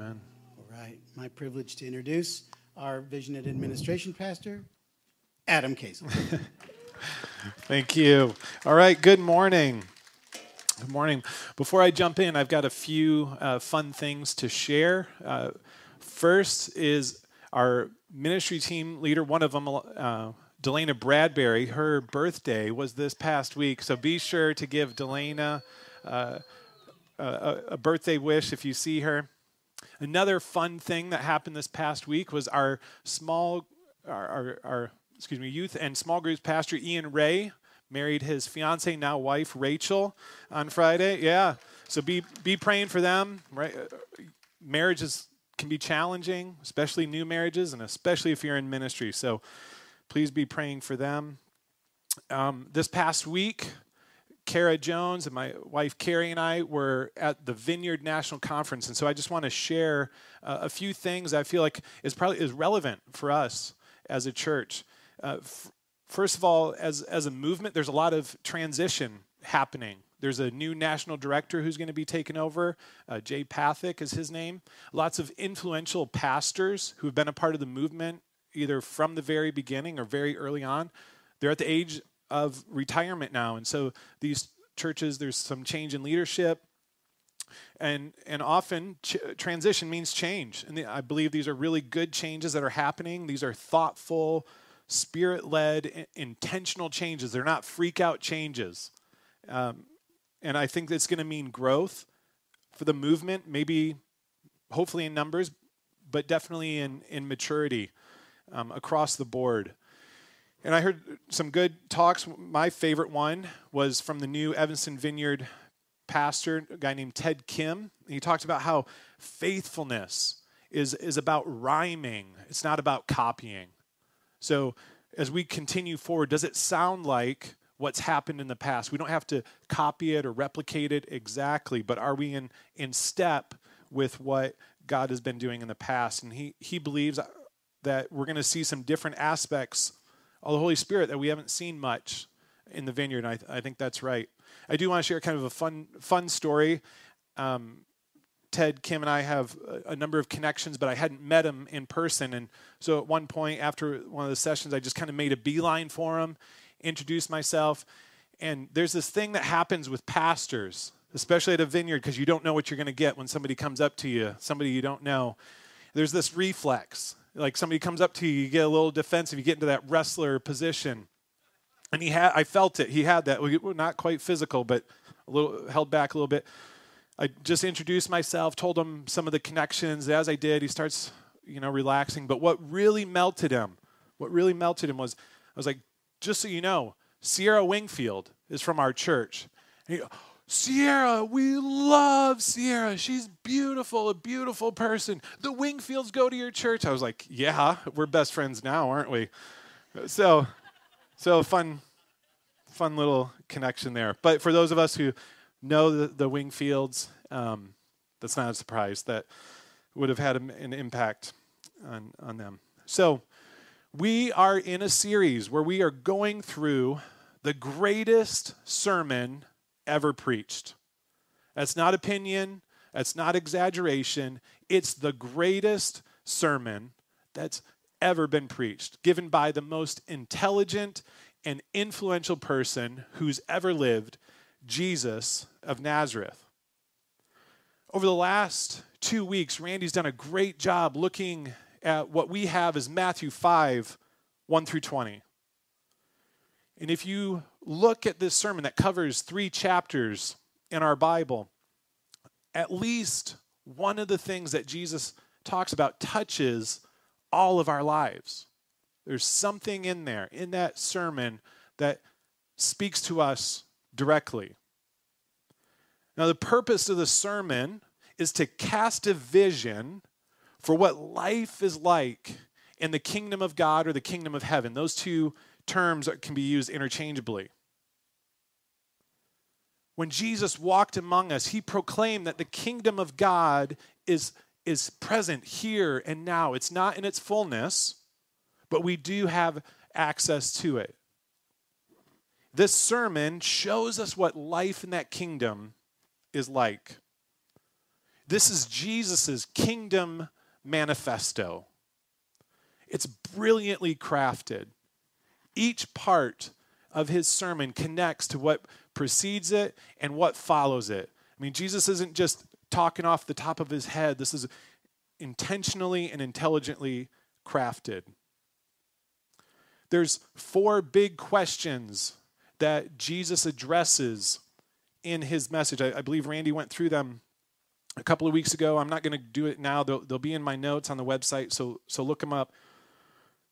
Amen. All right. My privilege to introduce our Vision and Administration Pastor, Adam Casel. Thank you. All right, good morning. Good morning. Before I jump in, I've got a few uh, fun things to share. Uh, first is our ministry team leader, one of them, uh, Delana Bradbury, her birthday was this past week. So be sure to give Delana uh, a, a birthday wish if you see her. Another fun thing that happened this past week was our small, our, our, our excuse me, youth and small groups pastor Ian Ray married his fiance, now wife Rachel, on Friday. Yeah, so be be praying for them. Right, marriages can be challenging, especially new marriages, and especially if you're in ministry. So please be praying for them. Um, this past week, Kara Jones and my wife Carrie and I were at the Vineyard National Conference, and so I just want to share uh, a few things I feel like is probably is relevant for us as a church. Uh, f- first of all, as as a movement, there's a lot of transition happening. There's a new national director who's going to be taken over. Uh, Jay Pathak is his name. Lots of influential pastors who've been a part of the movement either from the very beginning or very early on. They're at the age of retirement now. And so these churches, there's some change in leadership. And, and often ch- transition means change. And the, I believe these are really good changes that are happening. These are thoughtful, spirit led, intentional changes. They're not freak out changes. Um, and I think it's going to mean growth for the movement, maybe hopefully in numbers, but definitely in, in maturity um, across the board. And I heard some good talks. My favorite one was from the new Evanston Vineyard pastor, a guy named Ted Kim. He talked about how faithfulness is, is about rhyming, it's not about copying. So as we continue forward, does it sound like what's happened in the past? We don't have to copy it or replicate it exactly, but are we in, in step with what God has been doing in the past? And he, he believes that we're going to see some different aspects of the Holy Spirit that we haven't seen much in the vineyard. I, th- I think that's right. I do want to share kind of a fun fun story. Um, Ted, Kim, and I have a, a, number of connections, but I hadn't met him in person. And so at one point after one of the sessions, I just kind of made a beeline for him, introduced myself. And there's this thing that happens with pastors, especially at a vineyard, because you don't know what you're going to get when somebody comes up to you, somebody you don't know. There's this reflex like somebody comes up to you, you get a little defensive, you get into that wrestler position. And he had, I felt it. He had that. We Not quite physical, but a little held back a little bit. I just introduced myself, told him some of the connections. As I did, he starts, you know, relaxing. But what really melted him, what really melted him was, I was like, just so you know, Sierra Wingfield is from our church. He, Sierra, we love Sierra. She's beautiful, a beautiful person. The Wingfields go to your church. I was like, yeah, we're best friends now, aren't we? So, so fun, fun little connection there. But for those of us who know the, the Wingfields, um, that's not a surprise. That would have had an impact on, on them. So, we are in a series where we are going through the greatest sermon ever preached. That's not opinion, that's not exaggeration. It's the greatest sermon that's ever been preached, given by the most intelligent and influential person who's ever lived, Jesus of Nazareth. Over the last two weeks, Randy's done a great job looking at what we have as Matthew 5 1 through 20. And if you look at this sermon that covers three chapters in our Bible, at least one of the things that Jesus talks about touches all of our lives. There's something in there, in that sermon, that speaks to us directly. Now, the purpose of the sermon is to cast a vision for what life is like in the kingdom of God or the kingdom of heaven. Those two terms can be used interchangeably. When Jesus walked among us, he proclaimed that the kingdom of God is, is present here and now. It's not in its fullness, but we do have access to it. This sermon shows us what life in that kingdom is like. This is Jesus' kingdom manifesto. It's brilliantly crafted. Each part of his sermon connects to what precedes it and what follows it. I mean, Jesus isn't just talking off the top of his head, this is intentionally and intelligently crafted. There's four big questions that Jesus addresses in his message. I, I believe Randy went through them a couple of weeks ago. I'm not going to do it now. They'll, they'll be in my notes on the website, so, so look them up.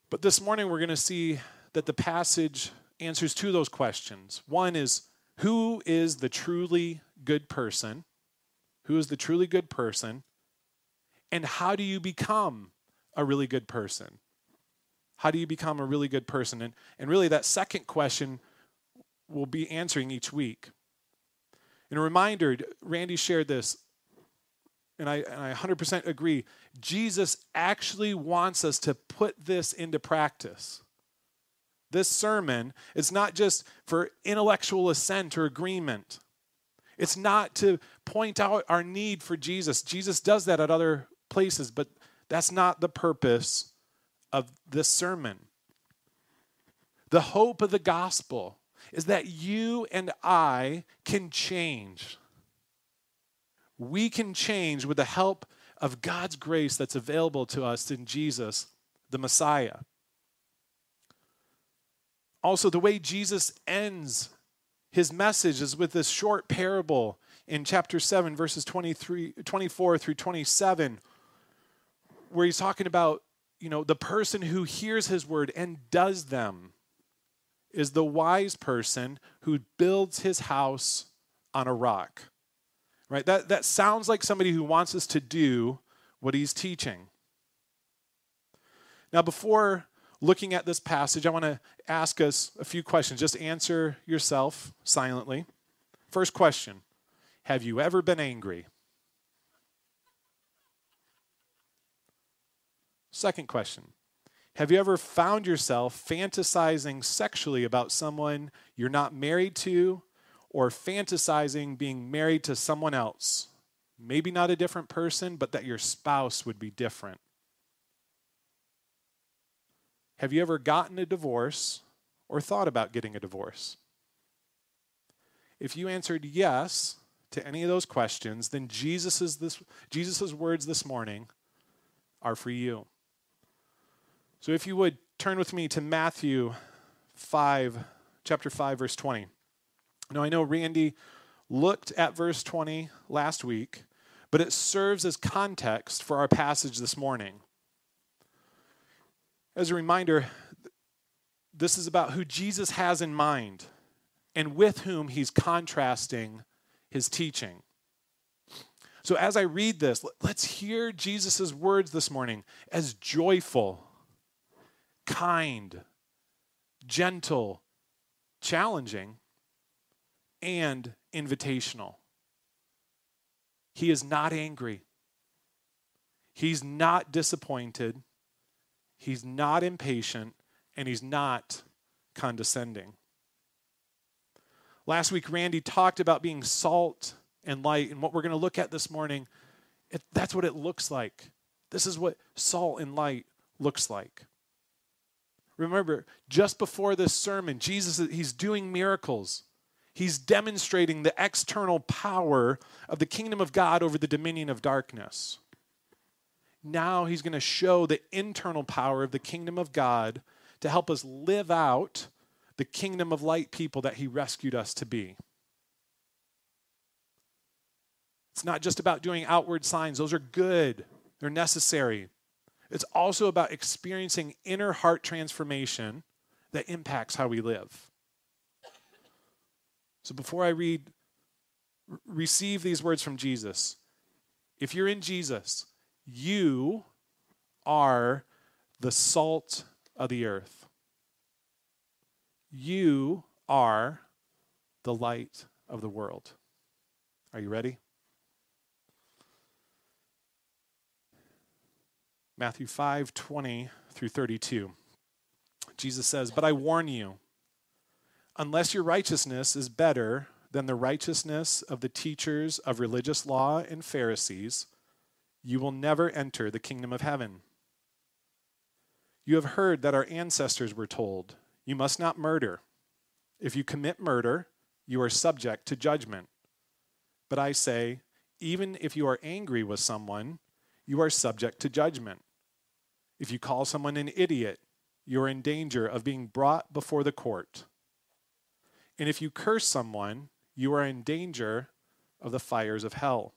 But this morning we're going to see that the passage answers two of those questions. One is who is the truly good person? Who is the truly good person? And how do you become a really good person? How do you become a really good person? And, and really, that second question we'll be answering each week. And a reminder Randy shared this, and I, and I 100% agree. Jesus actually wants us to put this into practice. This sermon is not just for intellectual assent or agreement. It's not to point out our need for Jesus. Jesus does that at other places, but that's not the purpose of this sermon. The hope of the gospel is that you and I can change. We can change with the help of God's grace that's available to us in Jesus, the Messiah. Also, the way Jesus ends his message is with this short parable in chapter 7, verses 23, 24 through 27, where he's talking about, you know, the person who hears his word and does them is the wise person who builds his house on a rock. Right? That, that sounds like somebody who wants us to do what he's teaching. Now, before looking at this passage, I want to ask us a few questions. Just answer yourself silently. First question Have you ever been angry? Second question Have you ever found yourself fantasizing sexually about someone you're not married to or fantasizing being married to someone else? Maybe not a different person, but that your spouse would be different. Have you ever gotten a divorce or thought about getting a divorce? If you answered yes to any of those questions, then Jesus's, this, Jesus's words this morning are for you. So if you would turn with me to Matthew 5, chapter 5, verse 20. Now I know Randy looked at verse 20 last week, but it serves as context for our passage this morning. As a reminder, this is about who Jesus has in mind and with whom he's contrasting his teaching. So, as I read this, let's hear Jesus' words this morning as joyful, kind, gentle, challenging, and invitational. He is not angry. He's not disappointed. He's not impatient and he's not condescending. Last week, Randy talked about being salt and light, and what we're going to look at this morning, it, that's what it looks like. This is what salt and light looks like. Remember, just before this sermon, Jesus he's doing miracles. He's demonstrating the external power of the kingdom of God over the dominion of darkness now he's going to show the internal power of the kingdom of God to help us live out the kingdom of light people that he rescued us to be. It's not just about doing outward signs, those are good, they're necessary. It's also about experiencing inner heart transformation that impacts how we live. So before I read, receive these words from Jesus. If you're in Jesus, you are the salt of the earth. You are the light of the world. Are you ready? Matthew 5 20 through 32. Jesus says, But I warn you, unless your righteousness is better than the righteousness of the teachers of religious law and Pharisees, you will never enter the kingdom of heaven. You have heard that our ancestors were told, You must not murder. If you commit murder, you are subject to judgment. But I say, even if you are angry with someone, you are subject to judgment. If you call someone an idiot, you are in danger of being brought before the court. And if you curse someone, you are in danger of the fires of hell.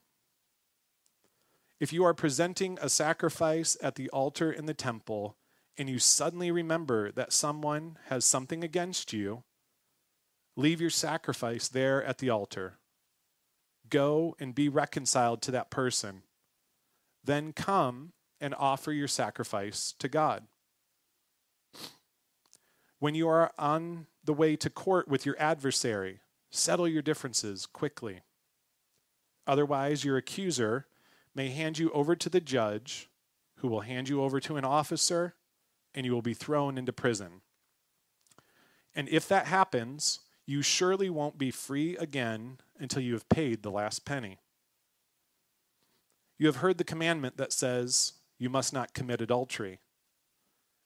If you are presenting a sacrifice at the altar in the temple, and you suddenly remember that someone has something against you, leave your sacrifice there at the altar. Go and be reconciled to that person. Then come and offer your sacrifice to God. When you are on the way to court with your adversary, settle your differences quickly. Otherwise, your accuser may hand you over to the judge, who will hand you over to an officer, and you will be thrown into prison. And if that happens, you surely won't be free again until you have paid the last penny. You have heard the commandment that says, You must not commit adultery.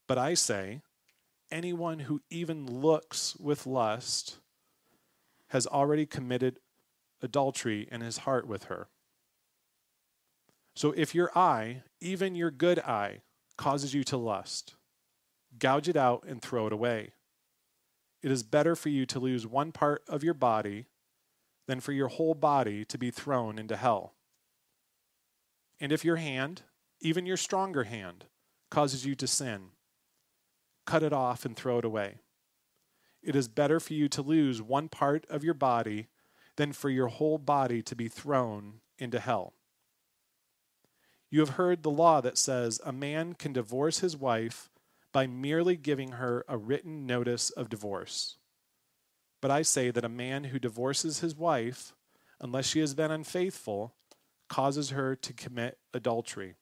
But I say, anyone who even looks with lust has already committed adultery in his heart with her. So if your eye, even your good eye, causes you to lust, gouge it out and throw it away. It is better for you to lose one part of your body than for your whole body to be thrown into hell. And if your hand, even your stronger hand, causes you to sin, cut it off and throw it away. It is better for you to lose one part of your body than for your whole body to be thrown into hell. You have heard the law that says a man can divorce his wife by merely giving her a written notice of divorce. But I say that a man who divorces his wife, unless she has been unfaithful, causes her to commit adultery.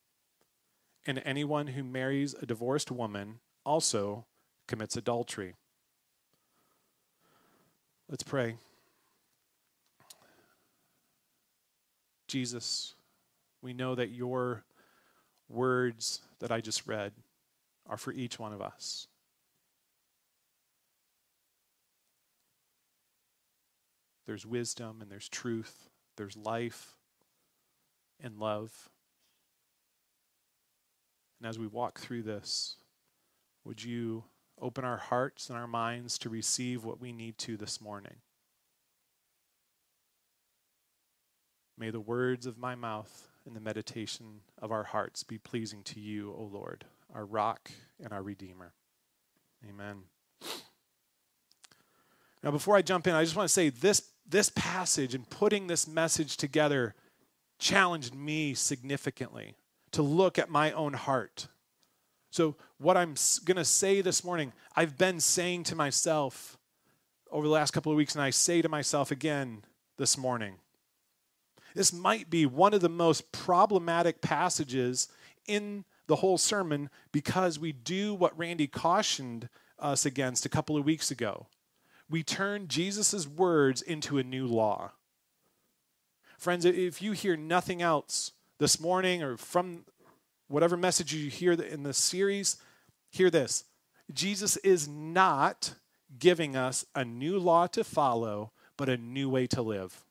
And anyone who marries a divorced woman also commits adultery. Let's pray. Jesus, we know that your words that I just read are for each one of us. There's wisdom and there's truth, there's life and love. And as we walk through this, would you open our hearts and our minds to receive what we need to this morning? May the words of my mouth and the meditation of our hearts be pleasing to you, O Lord our rock, and our redeemer. Amen. Now, before I jump in, I just want to say this, this passage and putting this message together challenged me significantly to look at my own heart. So, what I'm going to say this morning, I've been saying to myself over the last couple of weeks, and I say to myself again this morning. This might be one of the most problematic passages in the whole sermon because we do what Randy cautioned us against a couple of weeks ago. We turn Jesus' words into a new law. Friends, if you hear nothing else this morning or from whatever message you hear in the series, hear this Jesus is not giving us a new law to follow, but a new way to live.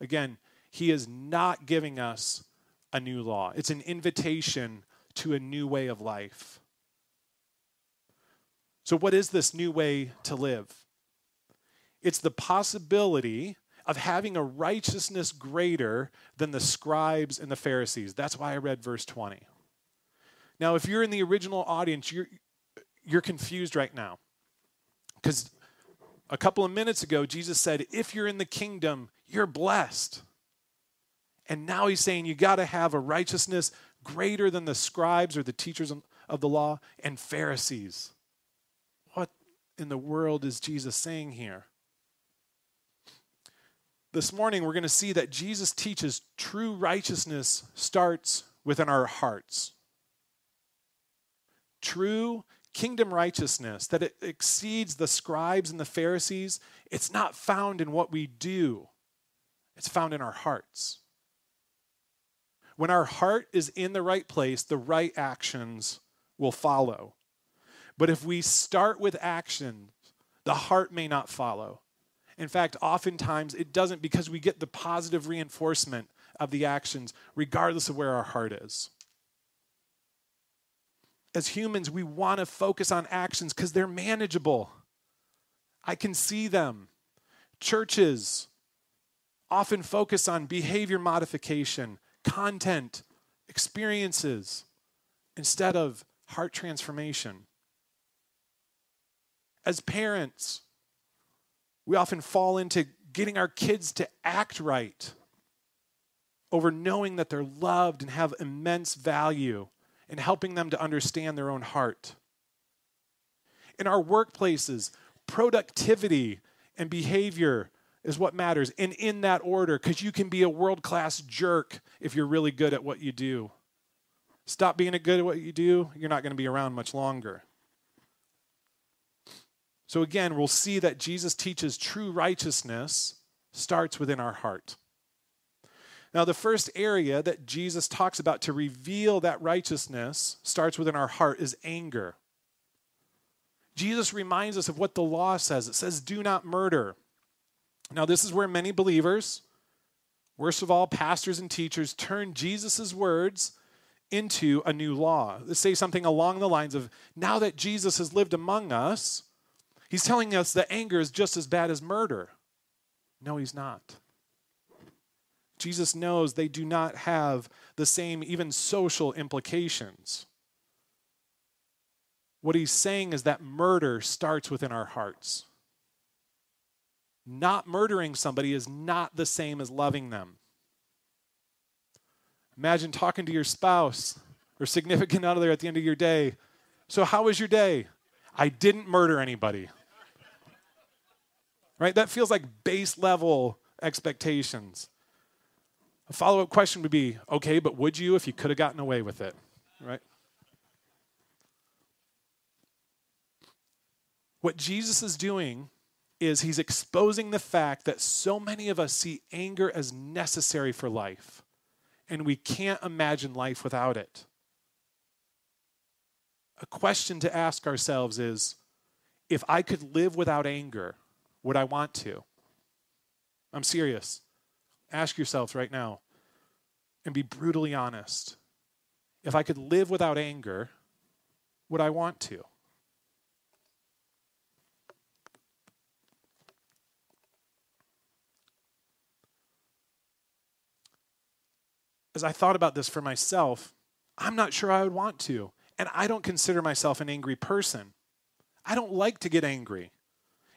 Again, he is not giving us a new law, it's an invitation to a new way of life. So, what is this new way to live? It's the possibility of having a righteousness greater than the scribes and the Pharisees. That's why I read verse 20. Now, if you're in the original audience, you're, you're confused right now. Because a couple of minutes ago, Jesus said, If you're in the kingdom, you're blessed. And now he's saying you got to have a righteousness greater than the scribes or the teachers of the law and Pharisees. What in the world is Jesus saying here? This morning, we're going to see that Jesus teaches true righteousness starts within our hearts. True kingdom righteousness, that it exceeds the scribes and the Pharisees, it's not found in what we do, it's found in our hearts. When our heart is in the right place, the right actions will follow. But if we start with action, the heart may not follow. In fact, oftentimes it doesn't because we get the positive reinforcement of the actions, regardless of where our heart is. As humans, we want to focus on actions because they're manageable. I can see them. Churches often focus on behavior modification, content, experiences, instead of heart transformation. As parents, we often fall into getting our kids to act right over knowing that they're loved and have immense value and helping them to understand their own heart. In our workplaces, productivity and behavior is what matters, and in that order, because you can be a world class jerk if you're really good at what you do. Stop being a good at what you do, you're not going to be around much longer. So, again, we'll see that Jesus teaches true righteousness starts within our heart. Now, the first area that Jesus talks about to reveal that righteousness starts within our heart is anger. Jesus reminds us of what the law says it says, do not murder. Now, this is where many believers, worst of all, pastors and teachers, turn Jesus' words into a new law. They say something along the lines of now that Jesus has lived among us, he's telling us that anger is just as bad as murder. No, he's not. Jesus knows they do not have the same, even social implications. What he's saying is that murder starts within our hearts. Not murdering somebody is not the same as loving them. Imagine talking to your spouse or significant other at the end of your day. So, how was your day? I didn't murder anybody. Right? That feels like base level expectations. A follow up question would be okay, but would you if you could have gotten away with it? Right? What Jesus is doing is he's exposing the fact that so many of us see anger as necessary for life, and we can't imagine life without it. A question to ask ourselves is if I could live without anger, would I want to? I'm serious. Ask yourselves right now and be brutally honest. If I could live without anger, would I want to? As I thought about this for myself, I'm not sure I would want to. And I don't consider myself an angry person. I don't like to get angry.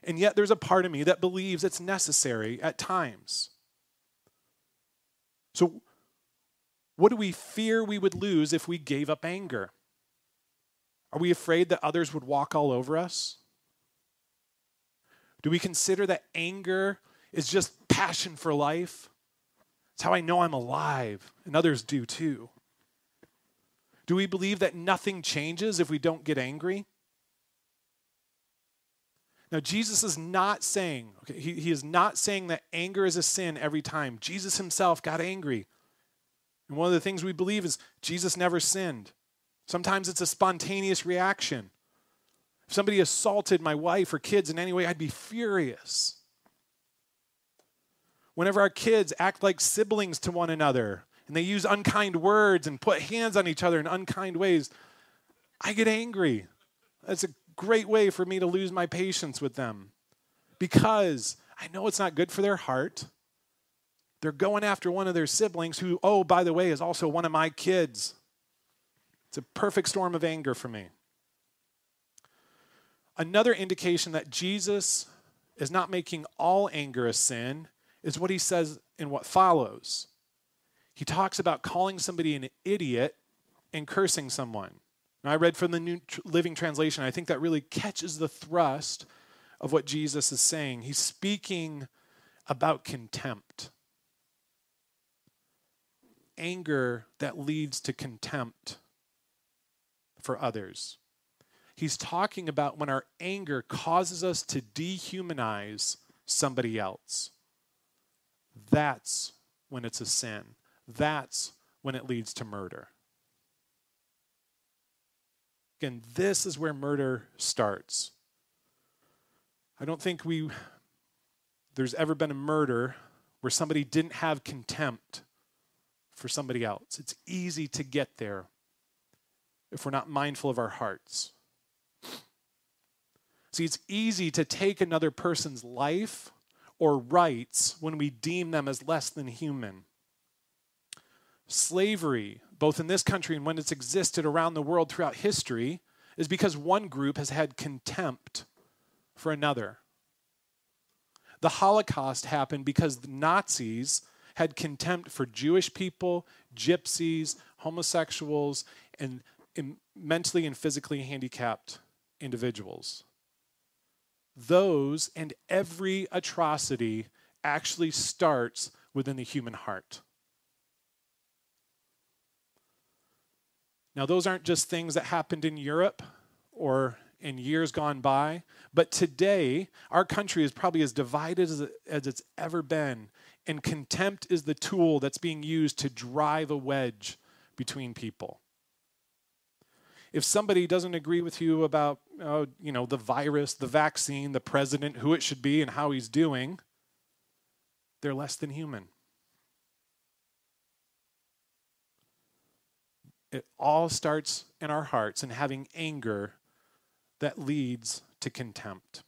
And yet there's a part of me that believes it's necessary at times. So, what do we fear we would lose if we gave up anger? Are we afraid that others would walk all over us? Do we consider that anger is just passion for life? It's how I know I'm alive, and others do too. Do we believe that nothing changes if we don't get angry? Now, Jesus is not saying, okay, he, he is not saying that anger is a sin every time. Jesus himself got angry. And one of the things we believe is Jesus never sinned. Sometimes it's a spontaneous reaction. If somebody assaulted my wife or kids in any way, I'd be furious. Whenever our kids act like siblings to one another and they use unkind words and put hands on each other in unkind ways, I get angry. That's a great way for me to lose my patience with them because I know it's not good for their heart. They're going after one of their siblings who, oh, by the way, is also one of my kids. It's a perfect storm of anger for me. Another indication that Jesus is not making all anger a sin is what he says in what follows. He talks about calling somebody an idiot and cursing someone. I read from the New Living Translation. I think that really catches the thrust of what Jesus is saying. He's speaking about contempt. Anger that leads to contempt for others. He's talking about when our anger causes us to dehumanize somebody else. That's when it's a sin. That's when it leads to murder. Again, this is where murder starts. I don't think we there's ever been a murder where somebody didn't have contempt for somebody else. It's easy to get there if we're not mindful of our hearts. See, it's easy to take another person's life or rights when we deem them as less than human. Slavery, both in this country and when it's existed around the world throughout history, is because one group has had contempt for another. The Holocaust happened because the Nazis had contempt for Jewish people, gypsies, homosexuals, and mentally and physically handicapped individuals. Those and every atrocity actually starts within the human heart. Now, those aren't just things that happened in Europe or in years gone by, but today, our country is probably as divided as, as it's ever been, and contempt is the tool that's being used to drive a wedge between people if somebody doesn't agree with you about uh, you know the virus the vaccine the president who it should be and how he's doing they're less than human. It all starts in our hearts and having anger that leads to contempt.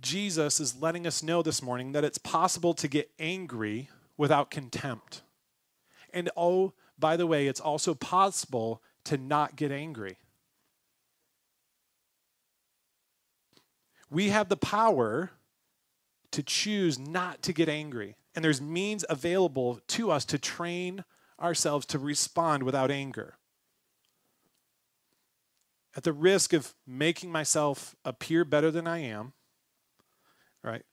Jesus is letting us know this morning that it's possible to get angry without contempt. And oh by the way, it's also possible to not get angry. We have the power to choose not to get angry. And there's means available to us to train ourselves to respond without anger. At the risk of making myself appear better than I am, right?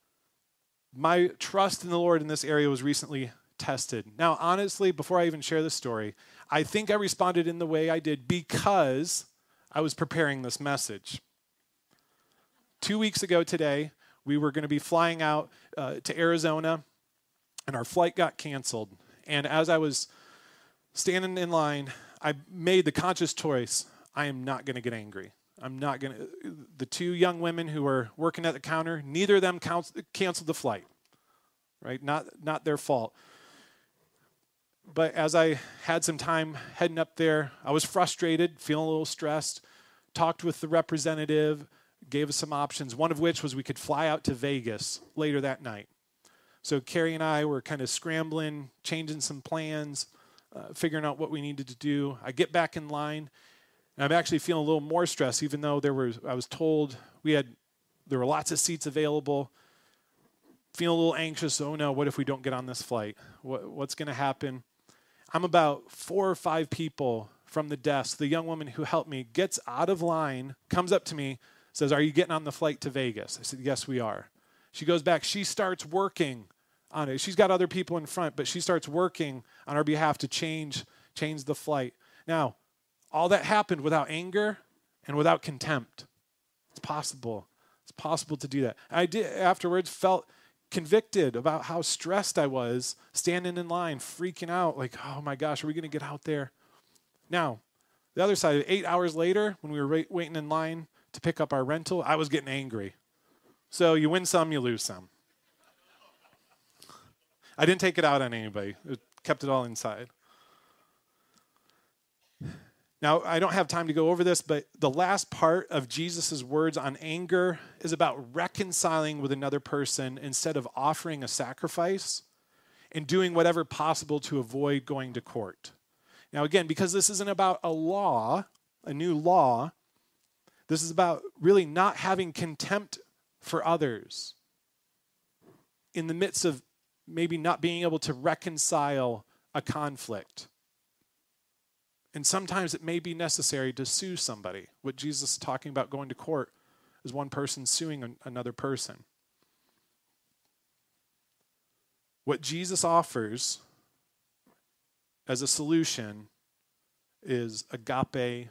My trust in the Lord in this area was recently tested. Now, honestly, before I even share this story, I think I responded in the way I did because I was preparing this message. Two weeks ago today, we were going to be flying out uh, to Arizona, and our flight got canceled. And as I was standing in line, I made the conscious choice I am not going to get angry. I'm not going to. The two young women who were working at the counter, neither of them canceled the flight, right? Not, not their fault but as I had some time heading up there, I was frustrated, feeling a little stressed. Talked with the representative, gave us some options, one of which was we could fly out to Vegas later that night. So Carrie and I were kind of scrambling, changing some plans, uh, figuring out what we needed to do. I get back in line, and I'm actually feeling a little more stressed, even though there was I was told we had there were lots of seats available. Feeling a little anxious. Oh no, what if we don't get on this flight? What, what's going to happen? I'm about four or five people from the desk. The young woman who helped me gets out of line, comes up to me, says, Are you getting on the flight to Vegas? I said, Yes, we are. She goes back. She starts working on it. She's got other people in front, but she starts working on our behalf to change, change the flight. Now, all that happened without anger and without contempt. It's possible. It's possible to do that. I did afterwards felt convicted about how stressed I was standing in line, freaking out, like, oh my gosh, are we going to get out there? Now, the other side, eight hours later, when we were waiting in line to pick up our rental, I was getting angry. So you win some, you lose some. I didn't take it out on anybody, it kept it all inside. Now, I don't have time to go over this, but the last part of Jesus' words on anger is about reconciling with another person instead of offering a sacrifice and doing whatever possible to avoid going to court. Now, again, because this isn't about a law, a new law, this is about really not having contempt for others in the midst of maybe not being able to reconcile a conflict. And sometimes it may be necessary to sue somebody. What Jesus is talking about going to court is one person suing another person. What Jesus offers as a solution is agape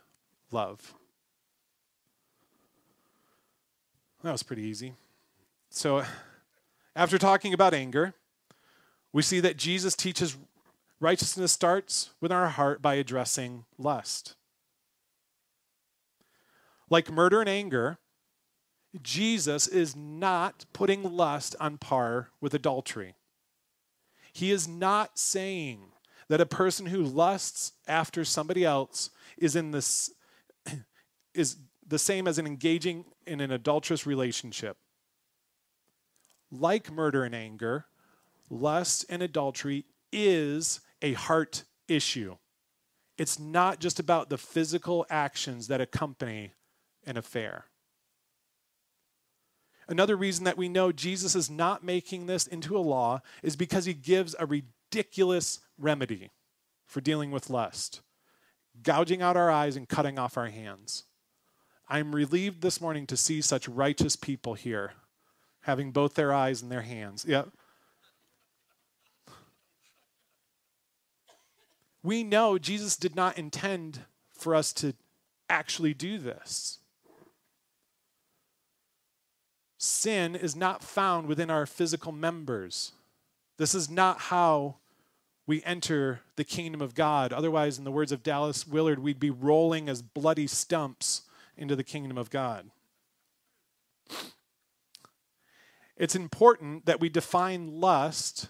love. That was pretty easy. So, after talking about anger, we see that Jesus teaches righteousness starts with our heart by addressing lust. Like murder and anger, Jesus is not putting lust on par with adultery. He is not saying that a person who lusts after somebody else is in this is the same as an engaging in an adulterous relationship. Like murder and anger, lust and adultery is a heart issue. It's not just about the physical actions that accompany an affair. Another reason that we know Jesus is not making this into a law is because he gives a ridiculous remedy for dealing with lust gouging out our eyes and cutting off our hands. I'm relieved this morning to see such righteous people here, having both their eyes and their hands. Yeah. We know Jesus did not intend for us to actually do this. Sin is not found within our physical members. This is not how we enter the kingdom of God. Otherwise, in the words of Dallas Willard, we'd be rolling as bloody stumps into the kingdom of God. It's important that we define lust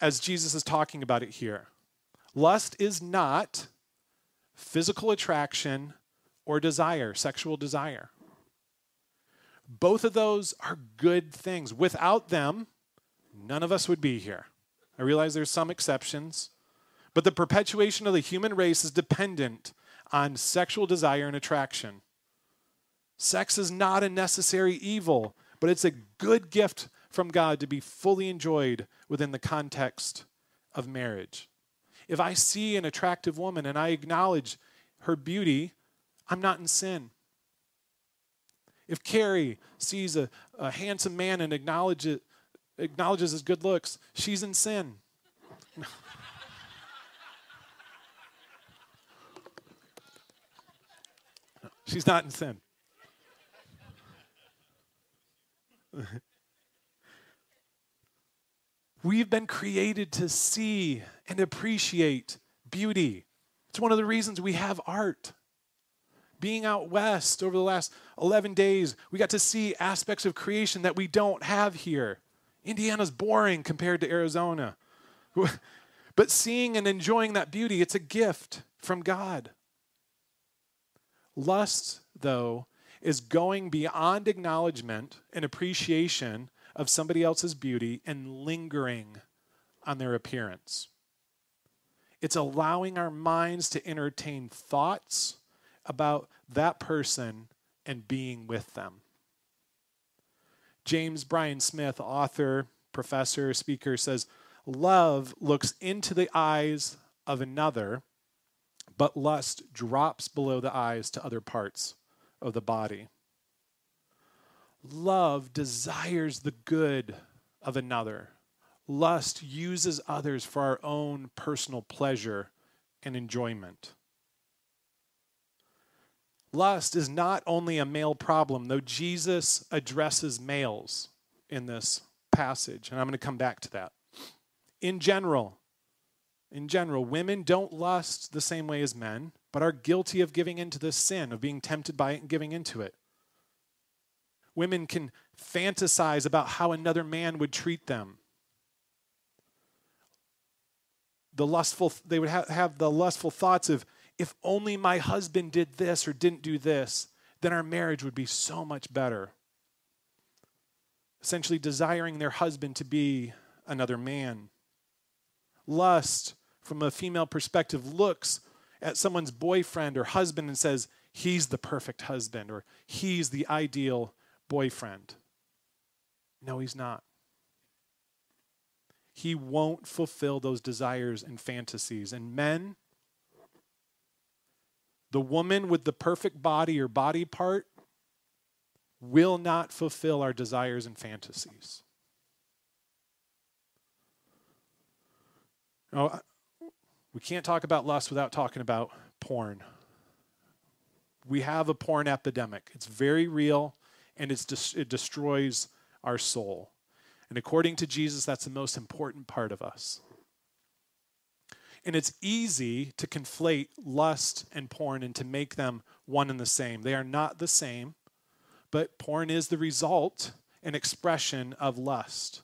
as Jesus is talking about it here. Lust is not physical attraction or desire, sexual desire. Both of those are good things. Without them, none of us would be here. I realize there's some exceptions, but the perpetuation of the human race is dependent on sexual desire and attraction. Sex is not a necessary evil, but it's a good gift from God to be fully enjoyed within the context of marriage. If I see an attractive woman and I acknowledge her beauty, I'm not in sin. If Carrie sees a, a handsome man and acknowledges, acknowledges his good looks, she's in sin. she's not in sin. We've been created to see and appreciate beauty. It's one of the reasons we have art. Being out west over the last 11 days, we got to see aspects of creation that we don't have here. Indiana's boring compared to Arizona. But seeing and enjoying that beauty, it's a gift from God. Lust, though, is going beyond acknowledgement and appreciation of somebody else's beauty and lingering on their appearance. It's allowing our minds to entertain thoughts about that person and being with them. James Bryan Smith, author, professor, speaker, says love looks into the eyes of another, but lust drops below the eyes to other parts of the body. Love desires the good of another. Lust uses others for our own personal pleasure and enjoyment. Lust is not only a male problem, though Jesus addresses males in this passage, and I'm going to come back to that. In general, in general, women don't lust the same way as men, but are guilty of giving into this sin, of being tempted by it and giving into it. Women can fantasize about how another man would treat them. The lustful, they would ha- have the lustful thoughts of, if only my husband did this or didn't do this, then our marriage would be so much better. Essentially, desiring their husband to be another man. Lust, from a female perspective, looks at someone's boyfriend or husband and says, he's the perfect husband or he's the ideal boyfriend. No, he's not. He won't fulfill those desires and fantasies. And men, the woman with the perfect body or body part will not fulfill our desires and fantasies. Oh, we can't talk about lust without talking about porn. We have a porn epidemic. It's very real and it destroys our soul. And according to Jesus, that's the most important part of us. And it's easy to conflate lust and porn and to make them one and the same. They are not the same, but porn is the result and expression of lust.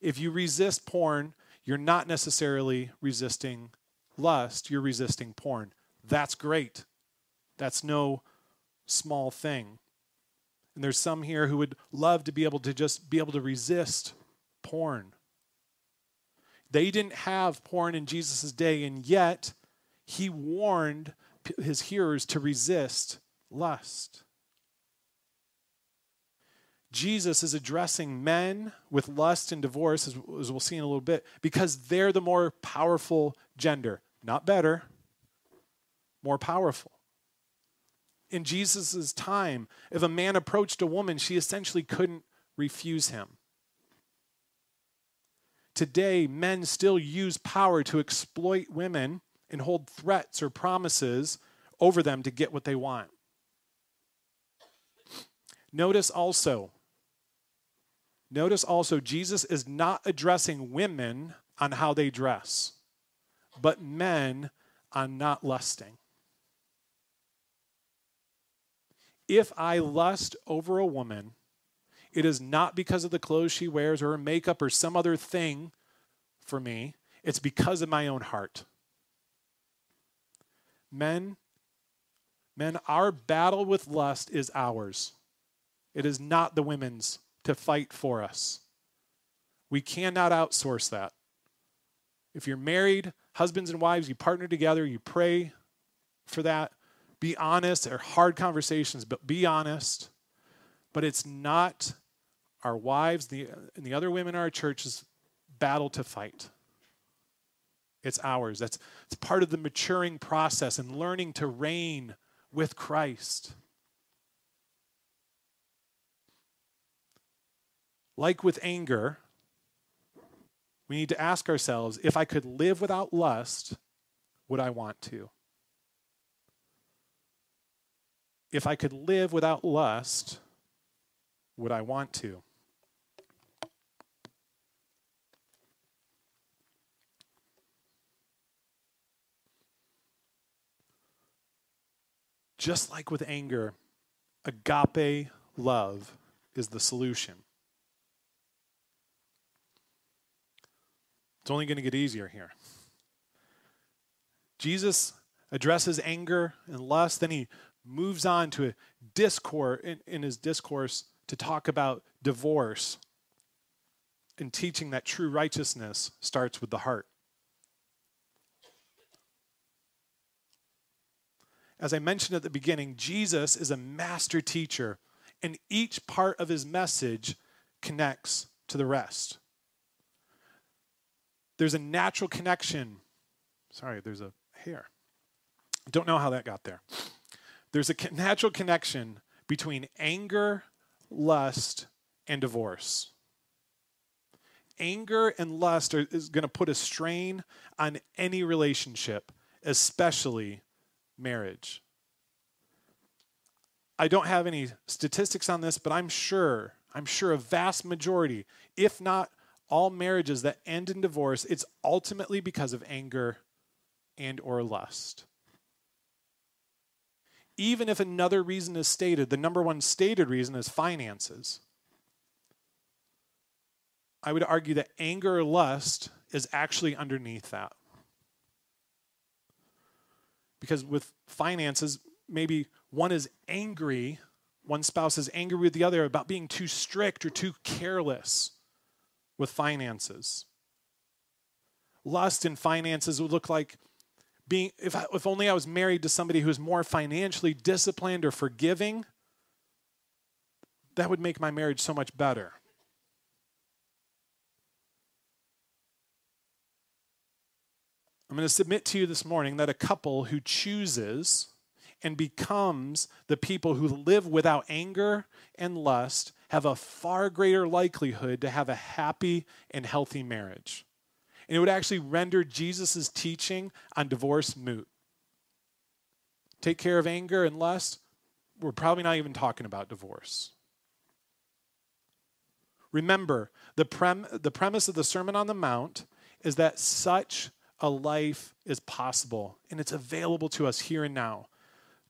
If you resist porn, you're not necessarily resisting lust, you're resisting porn. That's great. That's no small thing. And there's some here who would love to be able to just be able to resist porn. They didn't have porn in Jesus' day, and yet he warned his hearers to resist lust. Jesus is addressing men with lust and divorce, as, we'll see in a little bit, because they're the more powerful gender. Not better, more powerful. In Jesus' time, if a man approached a woman, she essentially couldn't refuse him. Today, men still use power to exploit women and hold threats or promises over them to get what they want. Notice also, notice also, Jesus is not addressing women on how they dress, but men on not lusting. If I lust over a woman, it is not because of the clothes she wears or her makeup or some other thing for me. It's because of my own heart. Men, men, our battle with lust is ours. It is not the women's to fight for us. We cannot outsource that. If you're married, husbands and wives, you partner together, you pray for that. Be honest. They're hard conversations, but be honest. But it's not our wives the, and the other women in our church's battle to fight. It's ours. That's it's part of the maturing process and learning to reign with Christ. Like with anger, we need to ask ourselves if I could live without lust, would I want to? If I could live without lust, would I want to? Just like with anger, agape love is the solution. It's only going to get easier here. Jesus addresses anger and lust, then he moves on to a discourse in, in his discourse to talk about divorce and teaching that true righteousness starts with the heart. As I mentioned at the beginning, Jesus is a master teacher, and each part of his message connects to the rest. There's a natural connection. Sorry, there's a hair. Don't know how that got there. There's a natural connection between anger, lust, and divorce. Anger and lust are, is going to put a strain on any relationship, especially marriage. I don't have any statistics on this, but I'm sure, I'm sure a vast majority, if not all marriages that end in divorce, it's ultimately because of anger and or lust even if another reason is stated, the number one stated reason is finances. I would argue that anger or lust is actually underneath that. Because with finances, maybe one is angry, one spouse is angry with the other about being too strict or too careless with finances. Lust in finances would look like being if, I, if only I was married to somebody who's more financially disciplined or forgiving, that would make my marriage so much better. I'm going to submit to you this morning that a couple who chooses and becomes the people who live without anger and lust have a far greater likelihood to have a happy and healthy marriage. And it would actually render Jesus' teaching on divorce moot. Take care of anger and lust, we're probably not even talking about divorce. Remember, the, prem- the premise of the Sermon on the Mount is that such a life is possible and it's available to us here and now.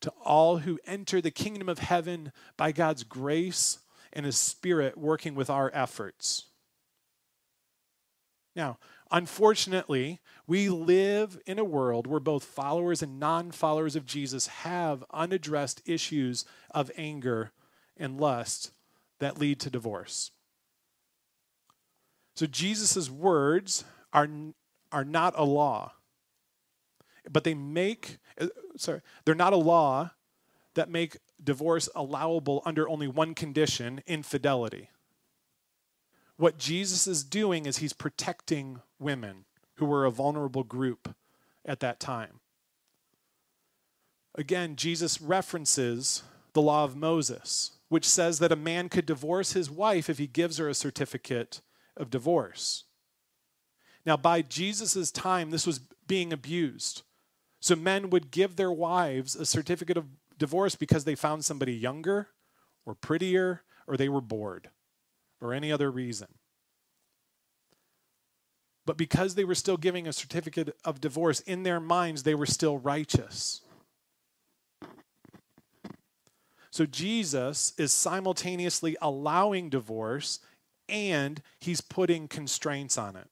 To all who enter the kingdom of heaven by God's grace and His Spirit working with our efforts. Now, unfortunately, we live in a world where both followers and non followers of Jesus have unaddressed issues of anger and lust that lead to divorce. So Jesus' words are, are not a law, but they make, uh, sorry, they're not a law that make divorce allowable under only one condition infidelity. What Jesus is doing is he's protecting women who were a vulnerable group at that time. Again, Jesus references the law of Moses, which says that a man could divorce his wife if he gives her a certificate of divorce. Now, by Jesus' time, this was being abused. So men would give their wives a certificate of divorce because they found somebody younger or prettier or they were bored or any other reason. But because they were still giving a certificate of divorce, in their minds, they were still righteous. So Jesus is simultaneously allowing divorce and he's putting constraints on it.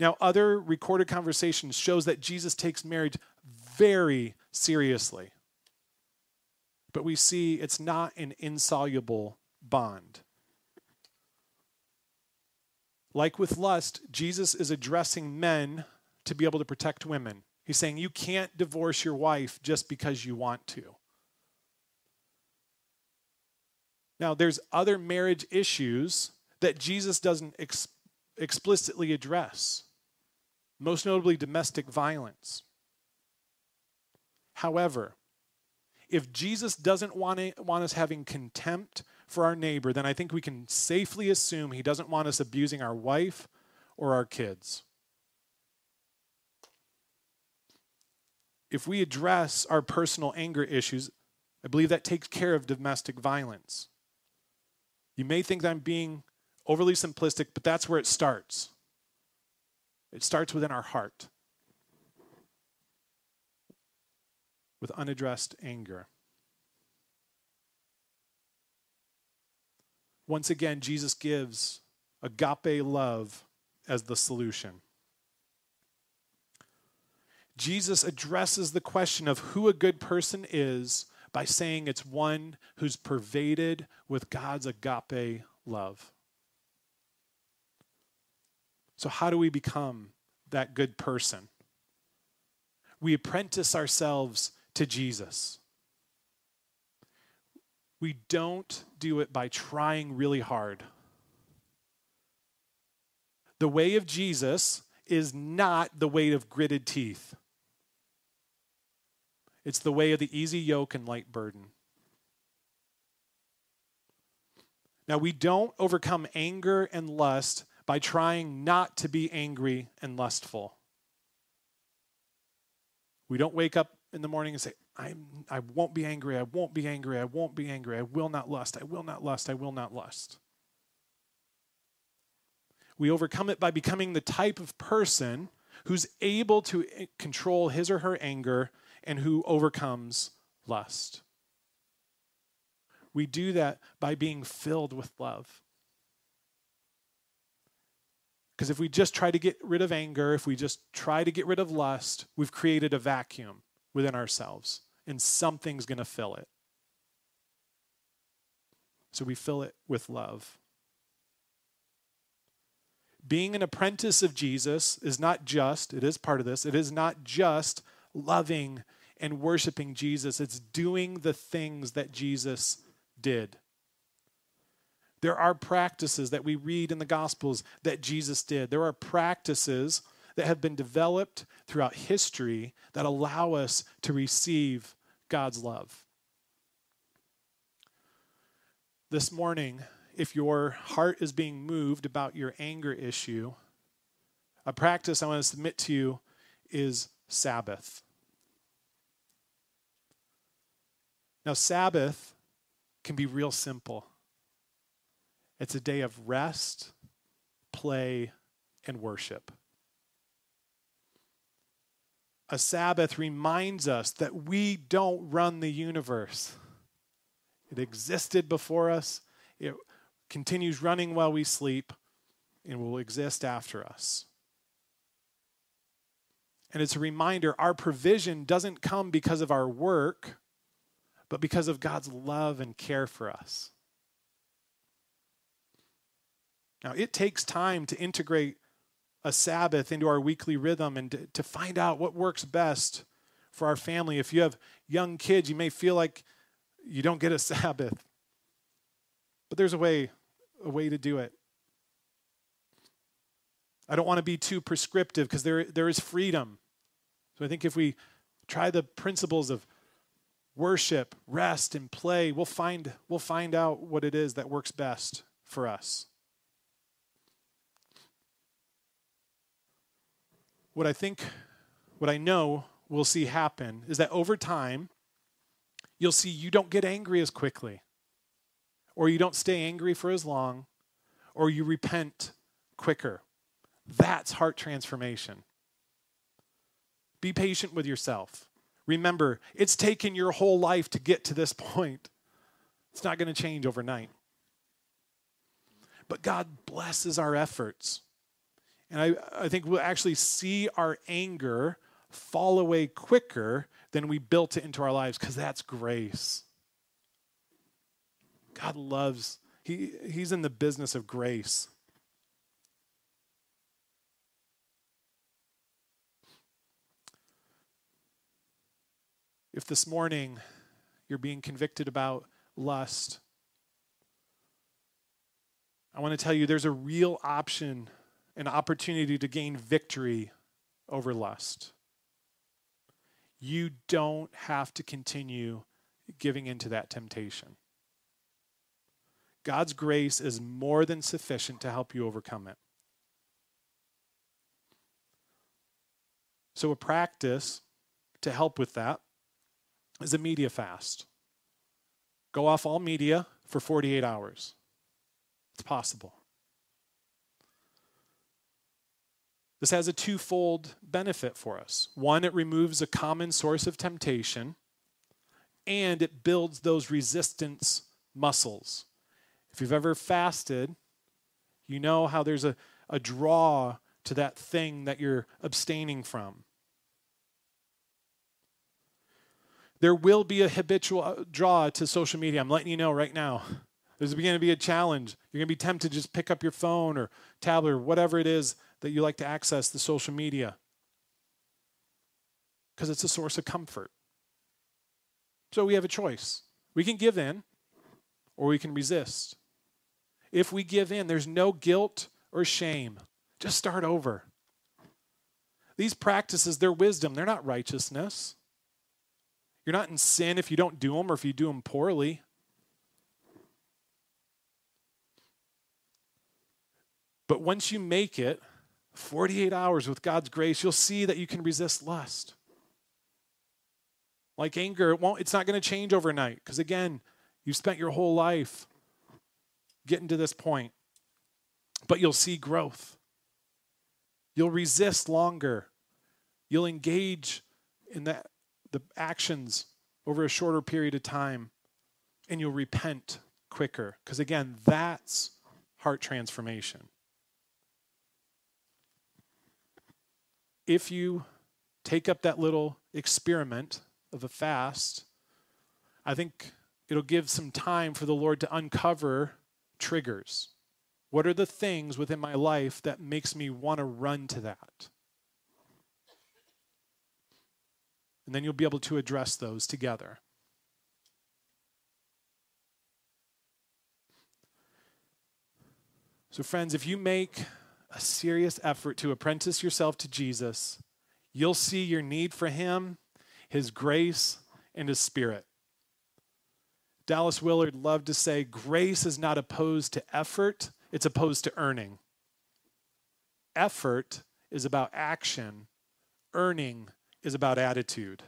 Now, other recorded conversations shows that Jesus takes marriage very seriously. But we see it's not an insoluble bond. Like with lust, Jesus is addressing men to be able to protect women. He's saying you can't divorce your wife just because you want to. Now, there's other marriage issues that Jesus doesn't ex- explicitly address, most notably domestic violence. However, if Jesus doesn't want, it, want us having contempt for our neighbor, then I think we can safely assume he doesn't want us abusing our wife or our kids. If we address our personal anger issues, I believe that takes care of domestic violence. You may think that I'm being overly simplistic, but that's where it starts. It starts within our heart with unaddressed anger. Once again, Jesus gives agape love as the solution. Jesus addresses the question of who a good person is by saying it's one who's pervaded with God's agape love. So, how do we become that good person? We apprentice ourselves to Jesus. We don't do it by trying really hard. The way of Jesus is not the way of gritted teeth. It's the way of the easy yoke and light burden. Now, we don't overcome anger and lust by trying not to be angry and lustful. We don't wake up in the morning and say, I'm, I won't be angry, I won't be angry, I won't be angry, I will not lust, I will not lust, I will not lust. We overcome it by becoming the type of person who's able to eh, control his or her anger and who overcomes lust. We do that by being filled with love. Because if we just try to get rid of anger, if we just try to get rid of lust, we've created a vacuum within ourselves, and something's going to fill it. So we fill it with love. Being an apprentice of Jesus is not just, it is part of this, it is not just loving and worshiping Jesus, it's doing the things that Jesus did. There are practices that we read in the Gospels that Jesus did. There are practices that have been developed throughout history that allow us to receive God's love. This morning, if your heart is being moved about your anger issue, a practice I want to submit to you is Sabbath. Now, Sabbath can be real simple. It's a day of rest, play, and worship. A Sabbath reminds us that we don't run the universe. It existed before us, it continues running while we sleep, and will exist after us. And it's a reminder our provision doesn't come because of our work, but because of God's love and care for us. Now, it takes time to integrate a Sabbath into our weekly rhythm and to, find out what works best for our family. If you have young kids, you may feel like you don't get a Sabbath. But there's a way, a way to do it. I don't want to be too prescriptive because there, there is freedom. So I think if we try the principles of worship, rest, and play, we'll find, we'll find out what it is that works best for us. What I think, what I know we'll see happen is that over time, you'll see you don't get angry as quickly, or you don't stay angry for as long, or you repent quicker. That's heart transformation. Be patient with yourself. Remember, it's taken your whole life to get to this point. It's not going to change overnight. But God blesses our efforts. And I, I think we'll actually see our anger fall away quicker than we built it into our lives because that's grace. God loves, he, He's in the business of grace. If this morning you're being convicted about lust, I want to tell you there's a real option, an opportunity to gain victory over lust. You don't have to continue giving into that temptation. God's grace is more than sufficient to help you overcome it. So, a practice to help with that is a media fast. Go off all media for 48 hours. It's possible. This has a twofold benefit for us. One, it removes a common source of temptation, and it builds those resistance muscles. If you've ever fasted, you know how there's a, a draw to that thing that you're abstaining from. There will be a habitual uh, draw to social media. I'm letting you know right now. There's going to be a challenge. You're going to be tempted to just pick up your phone or tablet or whatever it is that you like to access the social media because it's a source of comfort. So we have a choice. We can give in or we can resist. If we give in, there's no guilt or shame. Just start over. These practices, they're wisdom, they're not righteousness. You're not in sin if you don't do them or if you do them poorly. But once you make it 48 hours with God's grace, you'll see that you can resist lust. Like anger, it won't, it's not going to change overnight because, again, you've spent your whole life getting to this point. But you'll see growth. You'll resist longer. You'll engage in the actions over a shorter period of time and you'll repent quicker. Because again, that's heart transformation. If you take up that little experiment of a fast, I think it'll give some time for the Lord to uncover triggers. What are the things within my life that makes me want to run to that? And then you'll be able to address those together. So, friends, if you make a serious effort to apprentice yourself to Jesus, you'll see your need for Him, His grace, and His Spirit. Dallas Willard loved to say, Grace is not opposed to effort, it's opposed to earning. Effort is about action, earning is about attitude.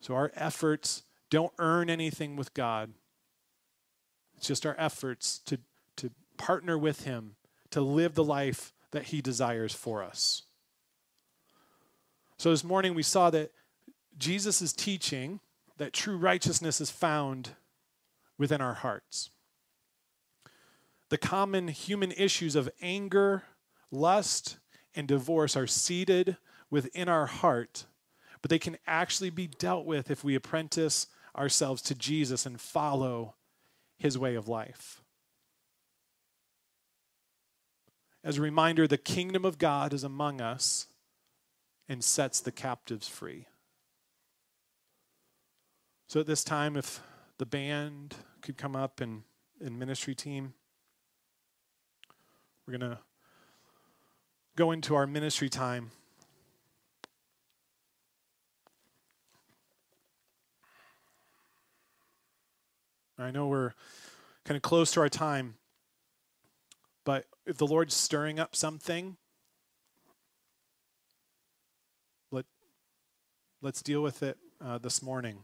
So our efforts don't earn anything with God. It's just our efforts to, to partner with Him to live the life that He desires for us. So this morning we saw that Jesus is teaching that true righteousness is found within our hearts. The common human issues of anger, lust, and divorce are seated within our heart, but they can actually be dealt with if we apprentice ourselves to Jesus and follow his way of life. As a reminder, the kingdom of God is among us and sets the captives free. So at this time, if the band could come up and, and ministry team, we're going to go into our ministry time. I know we're kind of close to our time, but if the Lord's stirring up something, let, let's deal with it uh, this morning.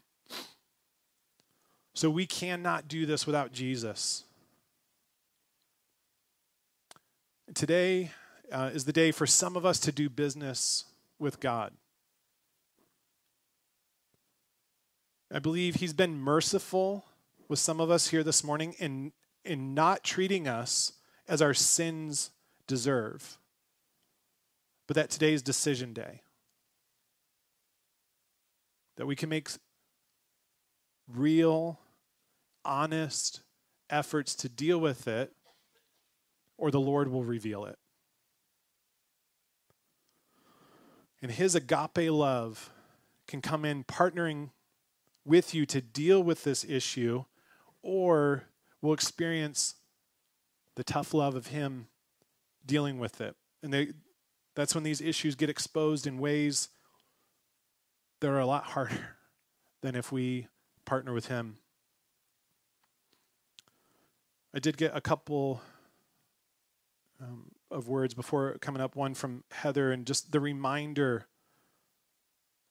So we cannot do this without Jesus. Today uh, is the day for some of us to do business with God. I believe He's been merciful with some of us here this morning in, in not treating us as our sins deserve, but that today is decision day. That we can make real, honest efforts to deal with it, or the Lord will reveal it. And His agape love can come in partnering with you to deal with this issue, or we'll experience the tough love of Him dealing with it. And they, that's when these issues get exposed in ways that are a lot harder than if we partner with Him. I did get a couple um, of words before coming up, one from Heather, and just the reminder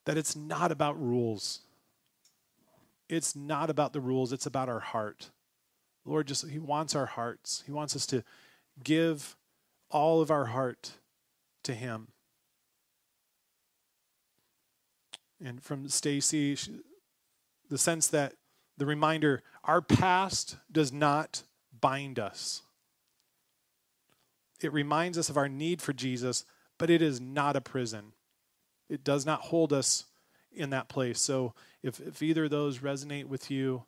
that it's not about rules. It's not about the rules, it's about our heart. Lord just, He wants our hearts. He wants us to give all of our heart to Him. And from Stacy, the sense that the reminder our past does not bind us. It reminds us of our need for Jesus, but it is not a prison. It does not hold us in that place. So if, if either of those resonate with you,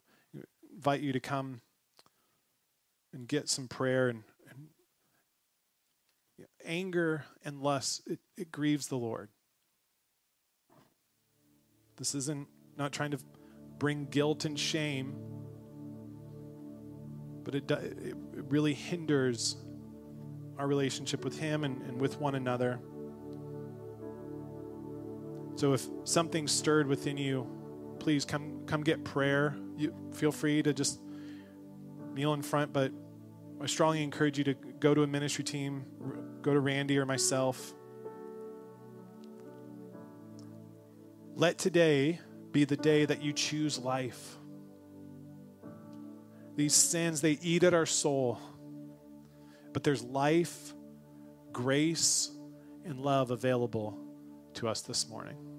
invite you to come and get some prayer and, and anger and lust, it, it grieves the Lord. This isn't not trying to bring guilt and shame, but it, it really hinders our relationship with Him and, and with one another. So if something's stirred within you, please come come get prayer. You feel free to just kneel in front, but I strongly encourage you to go to a ministry team, go to Randy or myself. Let today be the day that you choose life. These sins, they eat at our soul. But there's life, grace, and love available to us this morning.